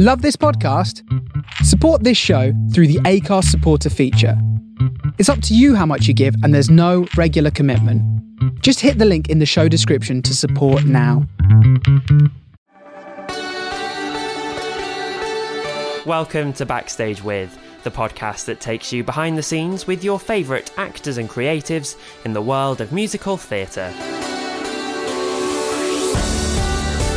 Love this podcast? Support this show through the Acast supporter feature. It's up to you how much you give, and there's no regular commitment. Just hit the link in the show description to support now. Welcome to Backstage With, the podcast that takes you behind the scenes with your favourite actors and creatives in the world of musical theatre.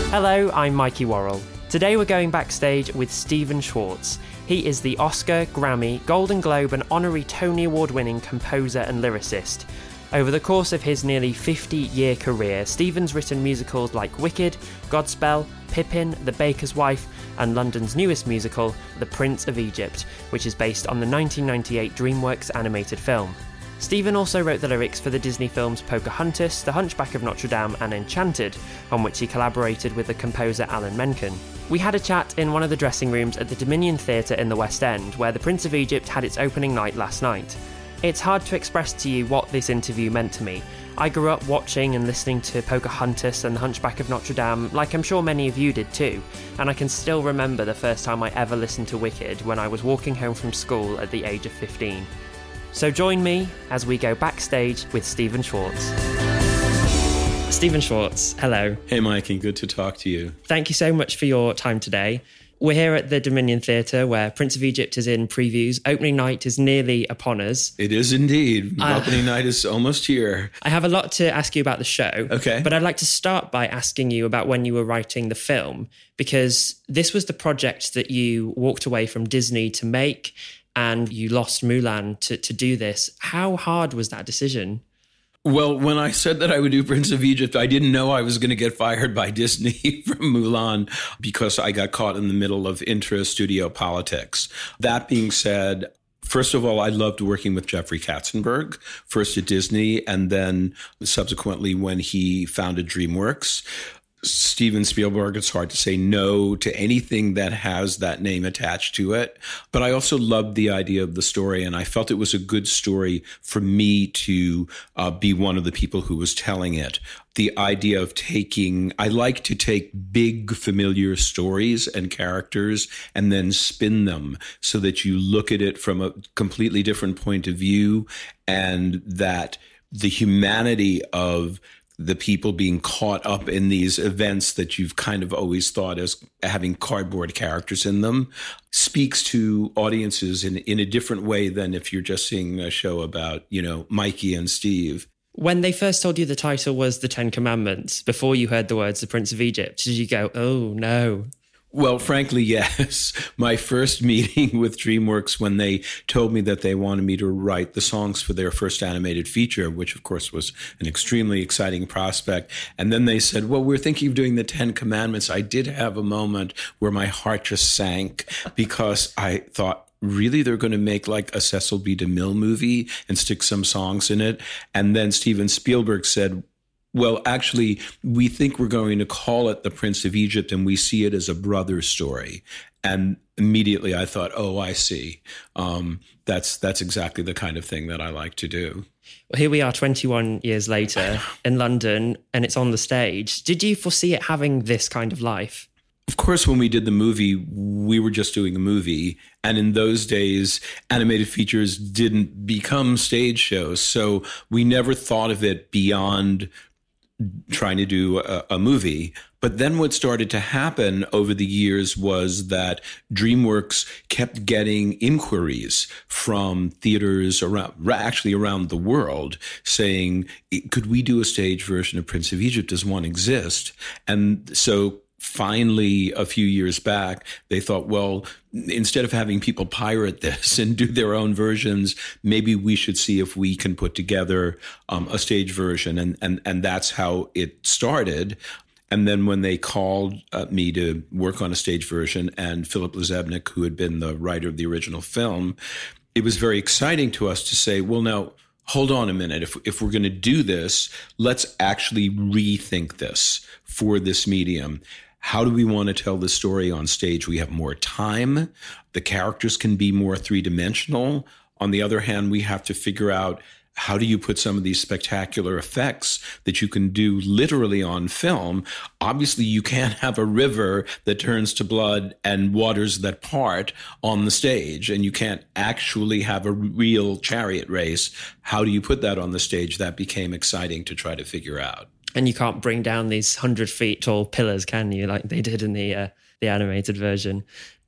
Hello, I'm Mikey Worrell. Today we're going backstage with Stephen Schwartz. He is the Oscar, Grammy, Golden Globe, and honorary Tony Award winning composer and lyricist. Over the course of his nearly 50 year career, Stephen's written musicals like Wicked, Godspell, Pippin, The Baker's Wife, and London's newest musical, The Prince of Egypt, which is based on the 1998 DreamWorks animated film. Stephen also wrote the lyrics for the Disney films Pocahontas, The Hunchback of Notre Dame, and Enchanted, on which he collaborated with the composer Alan Menken. We had a chat in one of the dressing rooms at the Dominion Theatre in the West End, where The Prince of Egypt had its opening night last night. It's hard to express to you what this interview meant to me. I grew up watching and listening to Pocahontas and The Hunchback of Notre Dame, like I'm sure many of you did too, and I can still remember the first time I ever listened to Wicked when I was walking home from school at the age of 15. So join me as we go backstage with Stephen Schwartz. Stephen Schwartz, hello. Hey, Mikey, good to talk to you. Thank you so much for your time today. We're here at the Dominion Theatre where Prince of Egypt is in previews. Opening night is nearly upon us. It is indeed. Uh, Opening night is almost here. I have a lot to ask you about the show. Okay. But I'd like to start by asking you about when you were writing the film, because this was the project that you walked away from Disney to make and you lost Mulan to, to do this. How hard was that decision? Well, when I said that I would do Prince of Egypt, I didn't know I was going to get fired by Disney from Mulan because I got caught in the middle of intra studio politics. That being said, First of all, I loved working with Jeffrey Katzenberg, first at Disney and then subsequently when he founded DreamWorks. Steven Spielberg, it's hard to say no to anything that has that name attached to it. But I also loved the idea of the story, and I felt it was a good story for me to uh, be one of the people who was telling it. The idea of taking, I like to take big, familiar stories and characters and then spin them so that you look at it from a completely different point of view and that the humanity of the people being caught up in these events that you've kind of always thought as having cardboard characters in them speaks to audiences in, in a different way than if you're just seeing a show about, you know, Mikey and Steve. When they first told you the title was The Ten Commandments, before you heard the words The Prince of Egypt, did you go, oh no, well, frankly, yes. My first meeting with DreamWorks when they told me that they wanted me to write the songs for their first animated feature, which of course was an extremely exciting prospect. And then they said, well, we're thinking of doing the 10 commandments. I did have a moment where my heart just sank because I thought, really they're going to make like a Cecil B. DeMille movie and stick some songs in it. And then Steven Spielberg said, well, actually, we think we're going to call it The Prince of Egypt, and we see it as a brother story. And immediately I thought, oh, I see. Um, that's that's exactly the kind of thing that I like to do. Well, here we are 21 years later in London, and it's on the stage. Did you foresee it having this kind of life? Of course, when we did the movie, we were just doing a movie. And in those days, animated features didn't become stage shows. So we never thought of it beyond trying to do a, a, movie. But then what started to happen over the years was that DreamWorks kept getting inquiries from theaters around, actually around the world, saying, "Could we do a stage version of Prince of Egypt? Does one exist?" And so finally a few years back they thought well instead of having people pirate this and do their own versions maybe we should see if we can put together um, a stage version and and and that's how it started and then when they called uh, me to work on a stage version and Philip LaZebnik who had been the writer of the original film it was very exciting to us to say well now hold on a minute. If, if we're going to do this, let's actually rethink this for this medium. How do we want to tell the story on stage? We have more time. The characters can be more three dimensional. On the other hand, we have to figure out how do you put some of these spectacular effects that you can do literally on film? Obviously, you can't have a river that turns to blood and waters that part on the stage, and you can't actually have a real chariot race. How do you put that on the stage? That became exciting to try to figure out. And you can't bring down these hundred feet tall pillars, can you? Like they did in the uh, the animated version.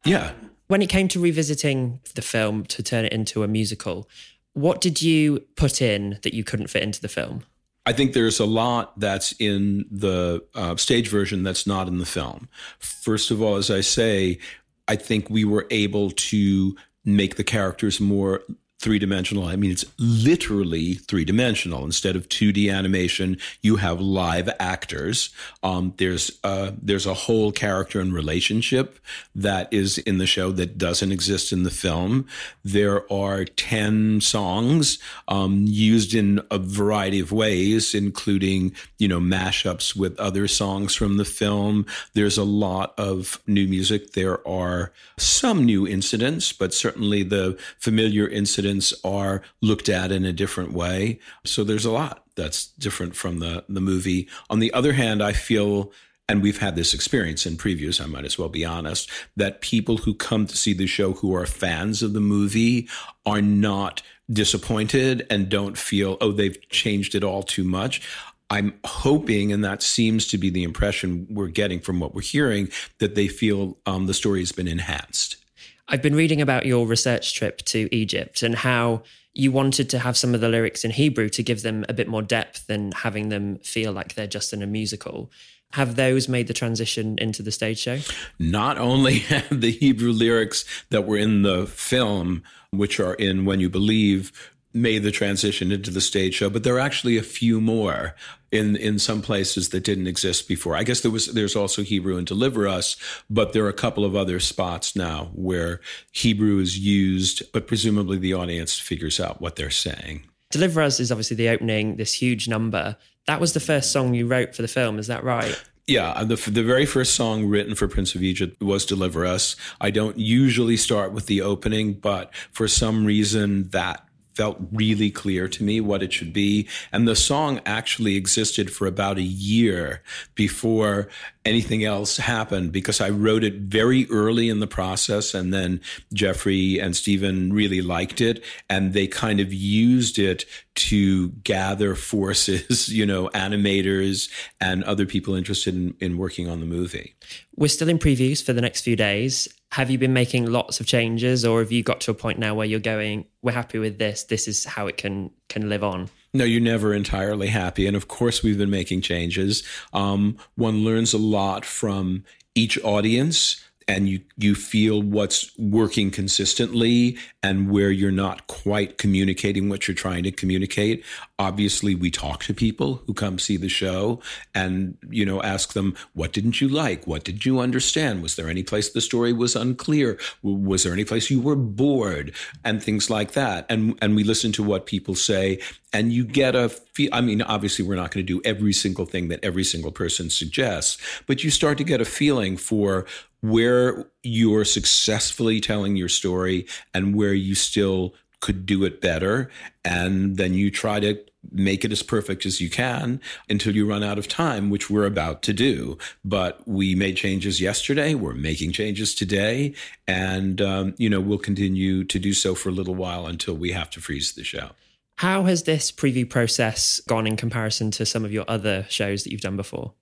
Yeah. When it came to revisiting the film to turn it into a musical, what did you put in that you couldn't fit into the film? I think there's a lot that's in the uh, stage version that's not in the film. First of all, as I say, I think we were able to make the characters more three dimensional. I mean, it's literally three dimensional. Instead of 2D animation, you have live actors. Um, there's a, there's a whole character and relationship that is in the show that doesn't exist in the film. There are 10 songs um, used in a variety of ways, including, you know, mashups with other songs from the film. There's a lot of new music. There are some new incidents, but certainly the familiar incidents are looked at in a different way. So there's a lot that's different from the, the movie. On the other hand, I feel and we've had this experience in previews, I might as well be honest, that people who come to see the show who are fans of the movie are not disappointed and don't feel, oh, they've changed it all too much. I'm hoping, and that seems to be the impression we're getting from what we're hearing, that they feel um, the story has been enhanced. I've been reading about your research trip to Egypt and how you wanted to have some of the lyrics in Hebrew to give them a bit more depth than having them feel like they're just in a musical. Have those made the transition into the stage show? Not only have the Hebrew lyrics that were in the film, which are in When You Believe, made the transition into the stage show, but there are actually a few more in in some places that didn't exist before. I guess there was there's also Hebrew and Deliver Us, but there are a couple of other spots now where Hebrew is used, but presumably the audience figures out what they're saying. Deliver Us is obviously the opening, this huge number. That was the first song you wrote for the film, is that right? Yeah, the the very first song written for Prince of Egypt was "Deliver Us." I don't usually start with the opening, but for some reason that felt really clear to me what it should be. And the song actually existed for about a year before anything else happened because I wrote it very early in the process. And then Jeffrey and Stephen really liked it and they kind of used it to gather forces, you know, animators and other people interested in, in working on the movie. We're still in previews for the next few days have you been making lots of changes or have you got to a point now where you're going we're happy with this this is how it can can live on no you're never entirely happy. And of course we've been making changes. Um, one learns a lot from each audience and you you feel what's working consistently and where you're not quite communicating what you're trying to communicate obviously we talk to people who come see the show and you know ask them what didn't you like? What did you understand? Was there any place the story was unclear? Was there any place you were bored? and things like that. And and we listen to what people say and you get a feel i mean obviously we're not going to do every single thing that every single person suggests but you start to get a feeling for where you're successfully telling your story and where you still could do it better. And then you try to make it as perfect as you can until you run out of time, which we're about to do. But we made changes yesterday. We're making changes today. And, um, you know, we'll continue to do so for a little while until we have to freeze the show. How has this preview process gone in comparison to some of your other shows that you've done before?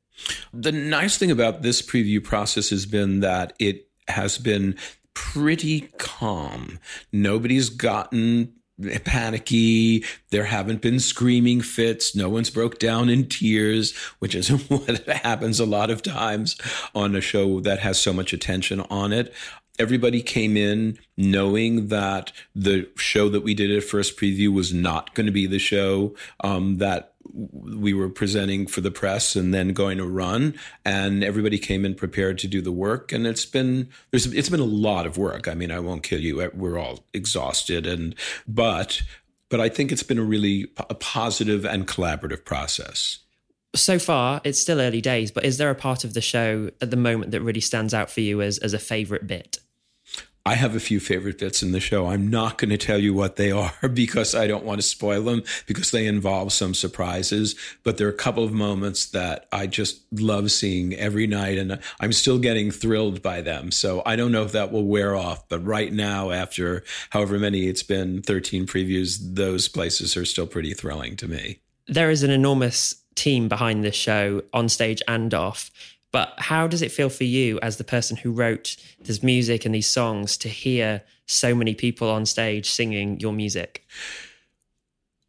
The nice thing about this preview process has been that it has been pretty calm. Nobody's gotten panicky. There haven't been screaming fits. No one's broke down in tears, which is what happens a lot of times on a show that has so much attention on it. Everybody came in knowing that the show that we did at first preview was not going to be the show um, that we were presenting for the press and then going to run and everybody came in prepared to do the work and it's been there's it's been a lot of work. I mean i won't kill you eh, we're all exhausted and but but i think it's been a really a positive and collaborative process. So far it's still early days but is there a part of the show at the moment that really stands out for you as as a favorite bit I have a few favorite bits in the show. I'm not going to tell you what they are because I don't want to spoil them because they involve some surprises. But there are a couple of moments that I just love seeing every night, and I'm still getting thrilled by them. So I don't know if that will wear off. But right now, after however many it's been, 13 previews, those places are still pretty thrilling to me. There is an enormous team behind this show on stage and off. But how does it feel for you as the person who wrote this music and these songs to hear so many people on stage singing your music?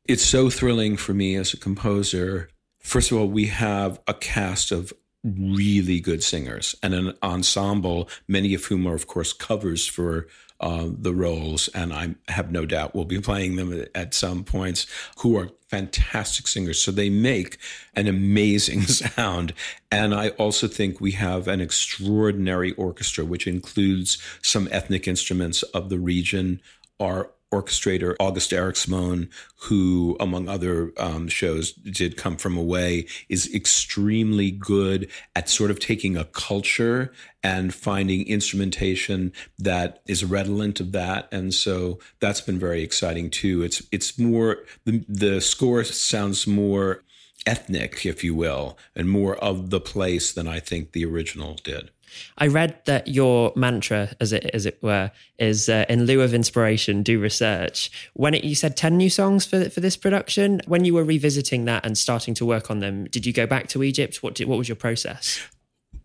It's so thrilling for me as a composer. First of all, we have a cast of really good singers and an ensemble, many of whom are, of course, covers for uh, the roles, and I have no doubt we'll be playing them at some points, who are fantastic singers. So they make an amazing sound. And I also think we have an extraordinary orchestra, which includes some ethnic instruments of the region. Our orchestrator August Eriksmoen, who, among other um, shows, did come from away, is extremely good at sort of taking a culture and finding instrumentation that is redolent of that. And so that's been very exciting too. It's it's more the the score sounds more ethnic, if you will, and more of the place than I think the original did. I read that your mantra, as it as it were, is uh, in lieu of inspiration, do research. When it, you said ten new songs for for this production, when you were revisiting that and starting to work on them, did you go back to Egypt? What did, what was your process?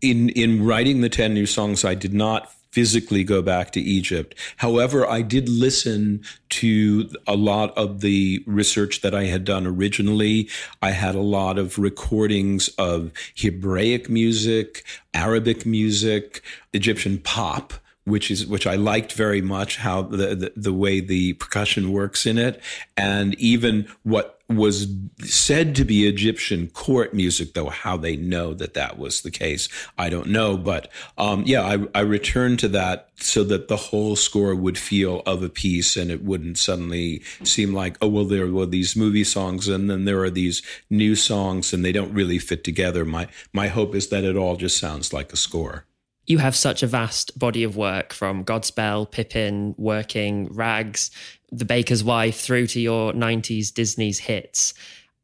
In in writing the ten new songs, I did not physically go back to Egypt. However, I did listen to a lot of the research that I had done originally. I had a lot of recordings of Hebraic music, Arabic music, Egyptian pop which is which I liked very much how the, the, the way the percussion works in it, and even what was said to be Egyptian court music, though how they know that that was the case, I don't know. But um, yeah, I, I returned to that so that the whole score would feel of a piece, and it wouldn't suddenly seem like oh well, there were these movie songs, and then there are these new songs, and they don't really fit together. My my hope is that it all just sounds like a score you have such a vast body of work from Godspell, Pippin, Working, Rags, The Baker's Wife, through to your 90s Disney's hits.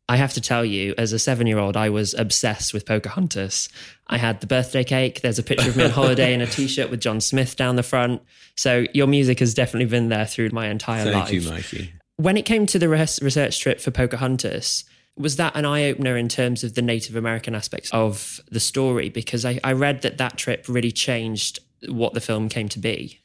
I have to tell you, as a seven year old, I was obsessed with Pocahontas. I had the birthday cake. There's a picture of me on holiday in a t shirt with John Smith down the front. So your music has definitely been there through my entire Thank life. Thank you, Mikey. When it came to the research trip for Pocahontas, was that an eye opener in terms of the Native American aspects of the story? Because I, I read that that trip really changed what the film came to be.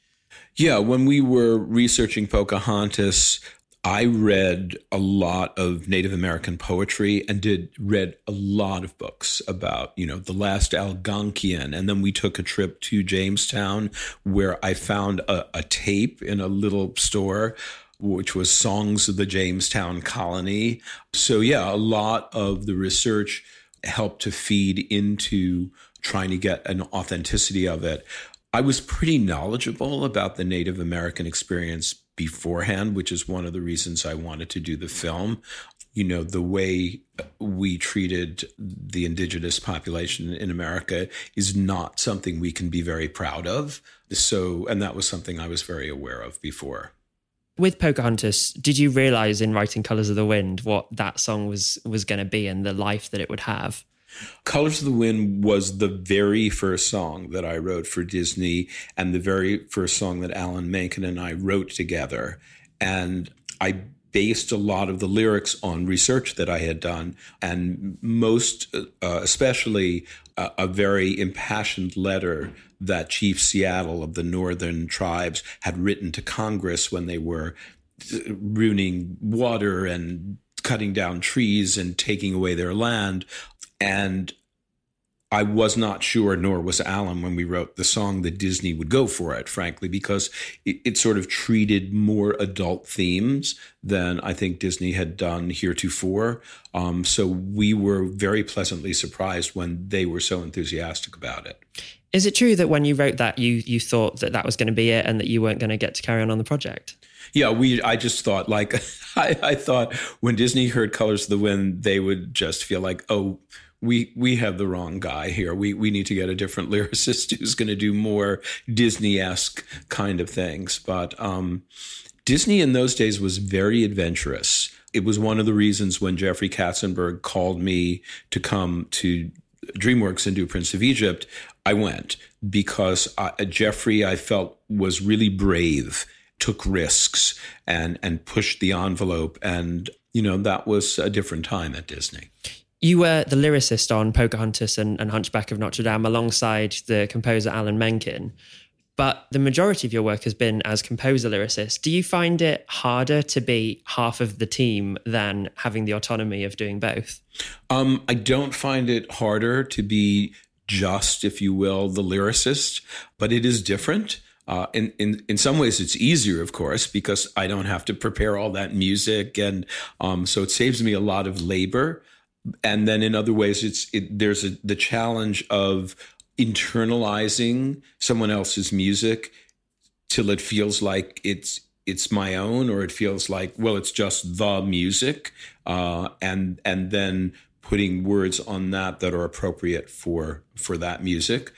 Yeah, when we were researching Pocahontas, I read a lot of Native American poetry and did read a lot of books about, you know, the last Algonquian. And then we took a trip to Jamestown where I found a, a tape in a little store which was Songs of the Jamestown Colony. So, yeah, a lot of the research helped to feed into trying to get an authenticity of it. I was pretty knowledgeable about the Native American experience beforehand, which is one of the reasons I wanted to do the film. You know, the way we treated the indigenous population in America is not something we can be very proud of. So, and that was something I was very aware of before with Pocahontas, did you realize in writing Colors of the Wind what that song was was going to be and the life that it would have? Colors of the Wind was the very first song that I wrote for Disney and the very first song that Alan Menken and I wrote together. And I based a lot of the lyrics on research that I had done, and most, uh, especially, a very impassioned letter that Chief Seattle of the Northern tribes had written to Congress when they were uh, ruining water and cutting down trees and taking away their land. And I was not sure, nor was Alan, when we wrote the song, that Disney would go for it, frankly, because it, it, sort of treated more adult themes than I think Disney had done heretofore. Um, so we were very pleasantly surprised when they were so enthusiastic about it. Is it true that when you wrote that, you you thought that that was going to be it, and that you weren't going to get to carry on on the project? Yeah, we. I just thought like I, I thought when Disney heard Colors of the Wind, they would just feel like, oh we we have the wrong guy here. We we need to get a different lyricist who's going to do more Disney esque kind of things. But um, Disney in those days was very adventurous. It was one of the reasons when Jeffrey Katzenberg called me to come to DreamWorks and do Prince of Egypt, I went because uh, Jeffrey I felt was really brave, took risks, and and pushed the envelope, and you know that was a different time at Disney. You were the lyricist on Pocahontas and, and Hunchback of Notre Dame alongside the composer Alan Menken but the majority of your work has been as composer lyricist. Do you find it harder to be half of the team than having the autonomy of doing both? Um, I don't find it harder to be just, if you will, the lyricist, but it is different. Uh, in, in in some ways, it's easier, of course, because I don't have to prepare all that music, and um, so it saves me a lot of labor. And then in other ways, it's it, there's a, the challenge of internalizing someone else's music till it feels like it's it's my own or it feels like well it's just the music uh, and and then putting words on that that are appropriate for for that music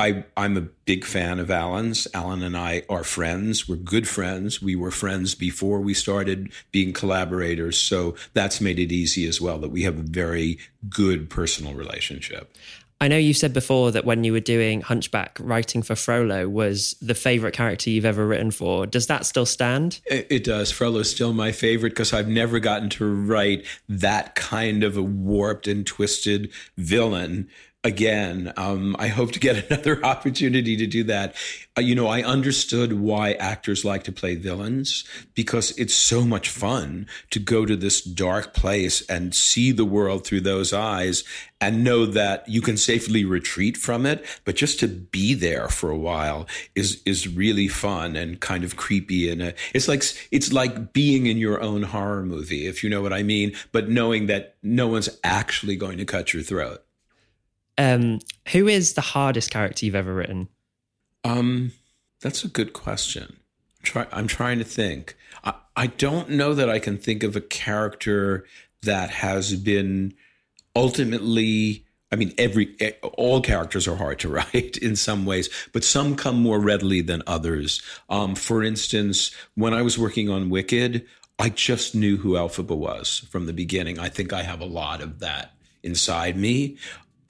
I, I'm a big fan of Alan's. Alan and I are friends. We're good friends. We were friends before we started being collaborators. So that's made it easy as well that we have a very good personal relationship. I know you said before that when you were doing Hunchback, writing for Frollo was the favorite character you've ever written for. Does that still stand? It, it does. Frollo's still my favorite because I've never gotten to write that kind of a warped and twisted villain again. Um, I hope to get another opportunity to do that. Uh, you know, I understood why actors like to play villains because it's so much fun to go to this dark place and see the world through those eyes and know that you can safely retreat from it. But just to be there for a while is is really fun and kind of creepy. And it's like it's like being in your own horror movie, if you know what I mean. But knowing that no one's actually going to cut your throat. Um, who is the hardest character you've ever written? Um, that's a good question. I'm, try, I'm trying to think. I, I don't know that I can think of a character that has been ultimately. I mean, every all characters are hard to write in some ways, but some come more readily than others. Um, for instance, when I was working on Wicked, I just knew who Elphaba was from the beginning. I think I have a lot of that inside me.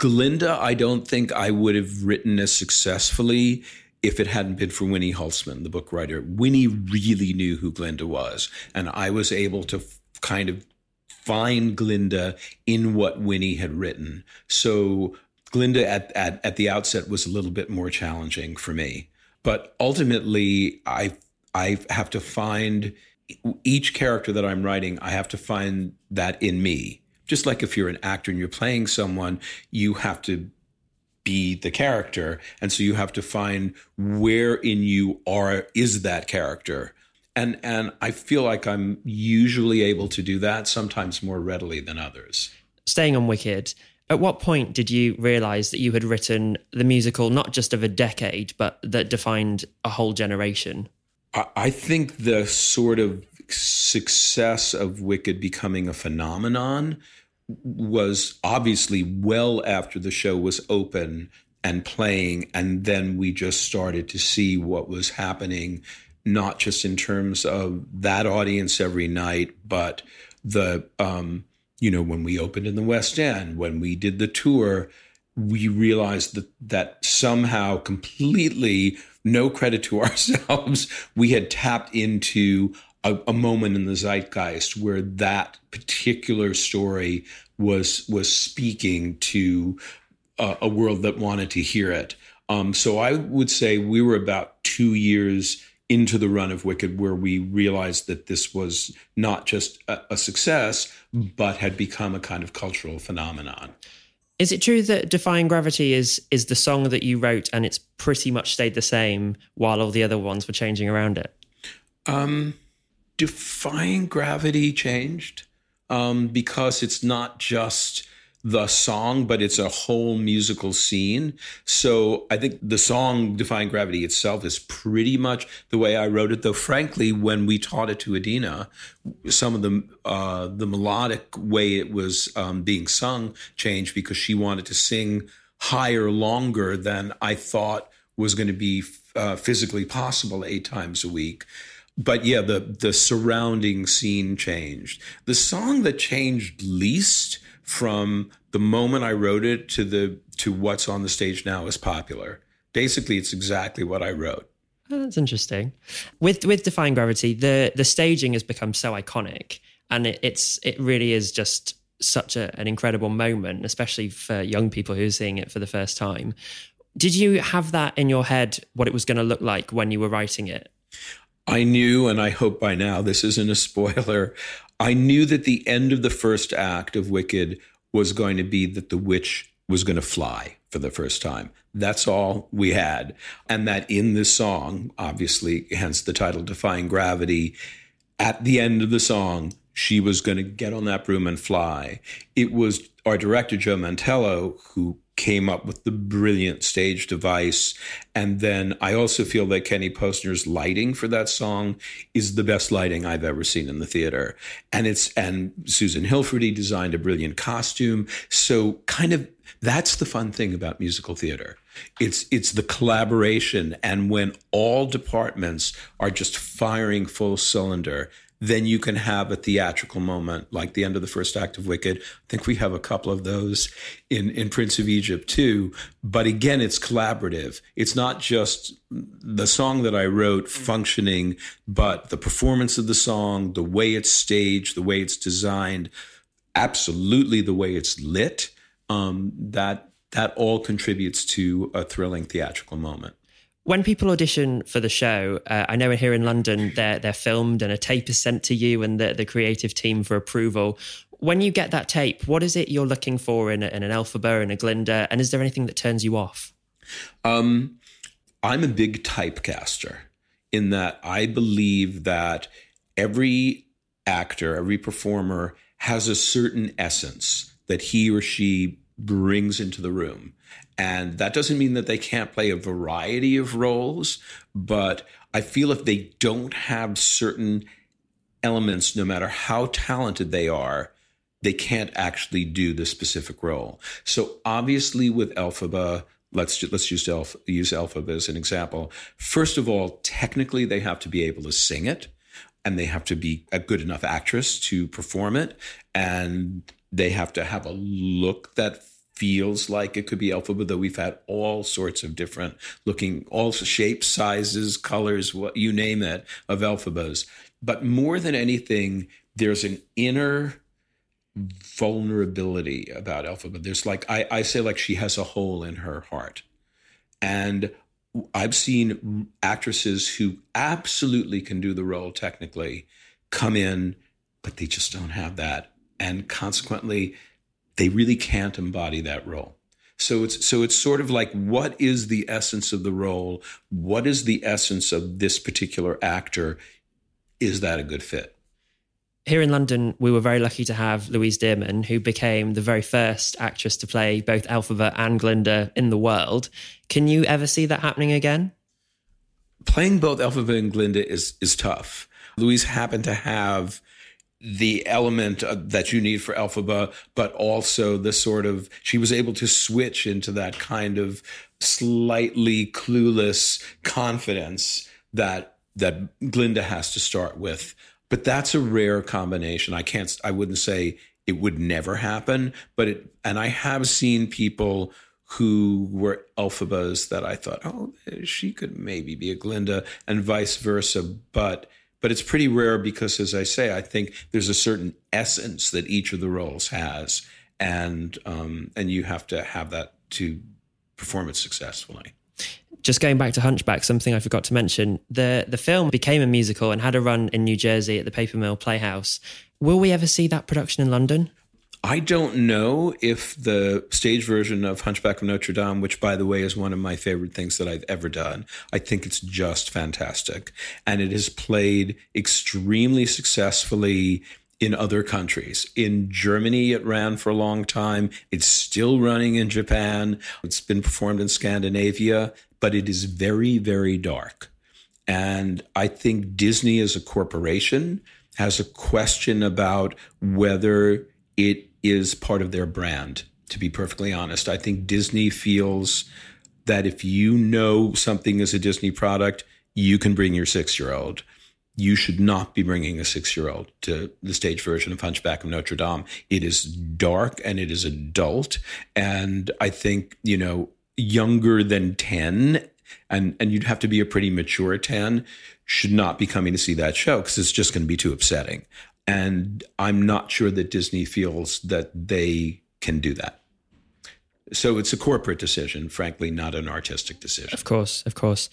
Glinda, I don't think I would have written as successfully if it hadn't been for Winnie Holzman, the book writer. Winnie really knew who Glinda was, and I was able to f- kind of find Glinda in what Winnie had written. So Glinda at, at, at the outset was a little bit more challenging for me. But ultimately, I I have to find each character that I'm writing, I have to find that in me just like if you're an actor and you're playing someone, you have to be the character. And so you have to find where in you are is that character. And and I feel like I'm usually able to do that, sometimes more readily than others. Staying on Wicked, at what point did you realize that you had written the musical not just of a decade, but that defined a whole generation? I think the sort of success of Wicked becoming a phenomenon was obviously well after the show was open and playing. And then we just started to see what was happening, not just in terms of that audience every night, but the, um, you know, when we opened in the West End, when we did the tour, we realized that that somehow completely no credit to ourselves, we had tapped into a, a, moment in the zeitgeist where that particular story was was speaking to uh, a world that wanted to hear it. Um, so I would say we were about two years into the run of Wicked where we realized that this was not just a, a success, but had become a kind of cultural phenomenon. Is it true that Defying Gravity is is the song that you wrote and it's pretty much stayed the same while all the other ones were changing around it? Um, defying gravity changed um, because it's not just the song, but it's a whole musical scene. So I think the song Defying Gravity itself is pretty much the way I wrote it. Though, frankly, when we taught it to Idina, some of the uh, the melodic way it was um, being sung changed because she wanted to sing higher, longer than I thought was going to be uh, physically possible eight times a week but yeah, the the surrounding scene changed. The song that changed least from the moment I wrote it to the to what's on the stage now is popular. Basically, it's exactly what I wrote. Oh, that's interesting. With with Defying Gravity, the the staging has become so iconic, and it, it's it really is just such a, an incredible moment, especially for young people who are seeing it for the first time. Did you have that in your head, what it was going to look like when you were writing it? I knew, and I hope by now this isn't a spoiler. I knew that the end of the first act of Wicked was going to be that the witch was going to fly for the first time. That's all we had. And that in this song, obviously, hence the title Defying Gravity, at the end of the song, she was going to get on that broom and fly. It was our director, Joe Mantello, who came up with the brilliant stage device. And then I also feel that Kenny Posner's lighting for that song is the best lighting I've ever seen in the theater. And it's, and Susan Hilferty designed a brilliant costume. So kind of that's the fun thing about musical theater. It's it's the collaboration and when all departments are just firing full cylinder, then you can have a theatrical moment like the end of the first act of Wicked. I think we have a couple of those in, in Prince of Egypt too. But again, it's collaborative. It's not just the song that I wrote functioning, but the performance of the song, the way it's staged, the way it's designed, absolutely the way it's lit. Um, that that all contributes to a thrilling theatrical moment when people audition for the show, uh, I know here in London they're they're filmed and a tape is sent to you and the, the creative team for approval. When you get that tape, what is it you're looking for in, a, in an Elphaba and a Glinda, and is there anything that turns you off? Um, I'm a big typecaster in that I believe that every actor, every performer has a certain essence that he or she brings into the room. And that doesn't mean that they can't play a variety of roles, but I feel if they don't have certain elements, no matter how talented they are, they can't actually do the specific role. So obviously, with Elphaba, let's let's use Elf, use Elphaba as an example. First of all, technically, they have to be able to sing it, and they have to be a good enough actress to perform it, and they have to have a look that feels like it could be Elphaba, though we've had all sorts of different looking, all shapes, sizes, colors, what you name it, of Elphabas. But more than anything, there's an inner vulnerability about Elphaba. There's like I, I say like she has a hole in her heart. And I've seen actresses who absolutely can do the role technically come in, but they just don't have that. And consequently, they really can't embody that role. So it's so it's sort of like what is the essence of the role? What is the essence of this particular actor? Is that a good fit? Here in London, we were very lucky to have Louise Dearman, who became the very first actress to play both Elphaba and Glinda in the world. Can you ever see that happening again? Playing both Elphaba and Glinda is is tough. Louise happened to have the element uh, that you need for Elphaba, but also the sort of she was able to switch into that kind of slightly clueless confidence that that Glinda has to start with. But that's a rare combination. I can't. I wouldn't say it would never happen, but it. And I have seen people who were Elphabas that I thought, oh, she could maybe be a Glinda, and vice versa. But but it's pretty rare because, as I say, I think there's a certain essence that each of the roles has, and um, and you have to have that to perform it successfully. Just going back to Hunchback, something I forgot to mention: the the film became a musical and had a run in New Jersey at the Paper Mill Playhouse. Will we ever see that production in London? I don't know if the stage version of Hunchback of Notre Dame, which by the way is one of my favorite things that I've ever done, I think it's just fantastic. And it has played extremely successfully in other countries. In Germany, it ran for a long time. It's still running in Japan. It's been performed in Scandinavia, but it is very, very dark. And I think Disney as a corporation has a question about whether it is part of their brand, to be perfectly honest. I think Disney feels that if you know something is a Disney product, you can bring your six year old you should not be bringing a six year old to the stage version of Hunchback of Notre Dame. It is dark and it is adult. And I think, you know, younger than 10, and, and you'd have to be a pretty mature 10, should not be coming to see that show because it's just going to be too upsetting. And I'm not sure that Disney feels that they can do that. So it's a corporate decision, frankly, not an artistic decision. Of course, of course.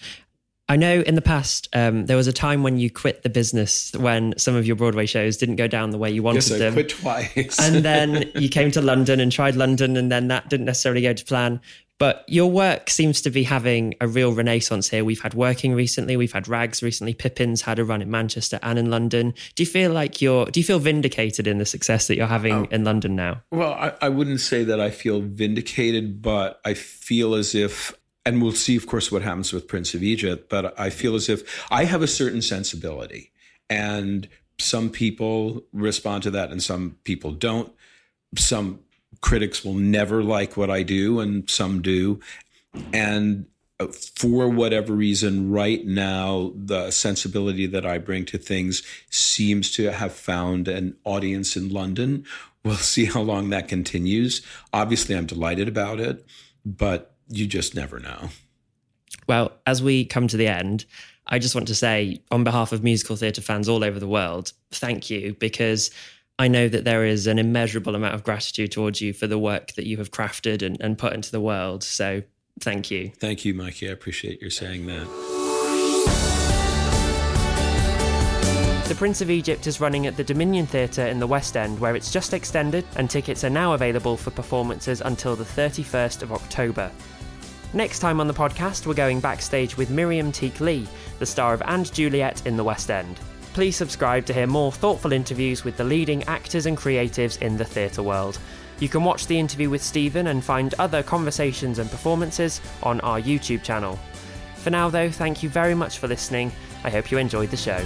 I know in the past um, there was a time when you quit the business when some of your Broadway shows didn't go down the way you wanted yes, I them. quit twice. and then you came to London and tried London, and then that didn't necessarily go to plan. But your work seems to be having a real renaissance here. We've had Working recently, we've had Rags recently, Pippin's had a run in Manchester and in London. Do you feel like you're, do you feel vindicated in the success that you're having oh, in London now? Well, I, I wouldn't say that I feel vindicated, but I feel as if and we'll see, of course, what happens with Prince of Egypt. But I feel as if I have a certain sensibility, and some people respond to that, and some people don't. Some critics will never like what I do, and some do. And uh, for whatever reason, right now, the sensibility that I bring to things seems to have found an audience in London. We'll see how long that continues. Obviously, I'm delighted about it, but you just never know. Well, as we come to the end, I just want to say, on behalf of musical theatre fans all over the world, thank you because I know that there is an immeasurable amount of gratitude towards you for the work that you have crafted and, and put into the world. So thank you. Thank you, Mikey. I appreciate your saying that. The Prince of Egypt is running at the Dominion Theatre in the West End, where it's just extended, and tickets are now available for performances until the 31st of October. Next time on the podcast, we're going backstage with Miriam Teak Lee, the star of And Juliet in the West End. Please subscribe to hear more thoughtful interviews with the leading actors and creatives in the theatre world. You can watch the interview with Stephen and find other conversations and performances on our YouTube channel. For now, though, thank you very much for listening. I hope you enjoyed the show.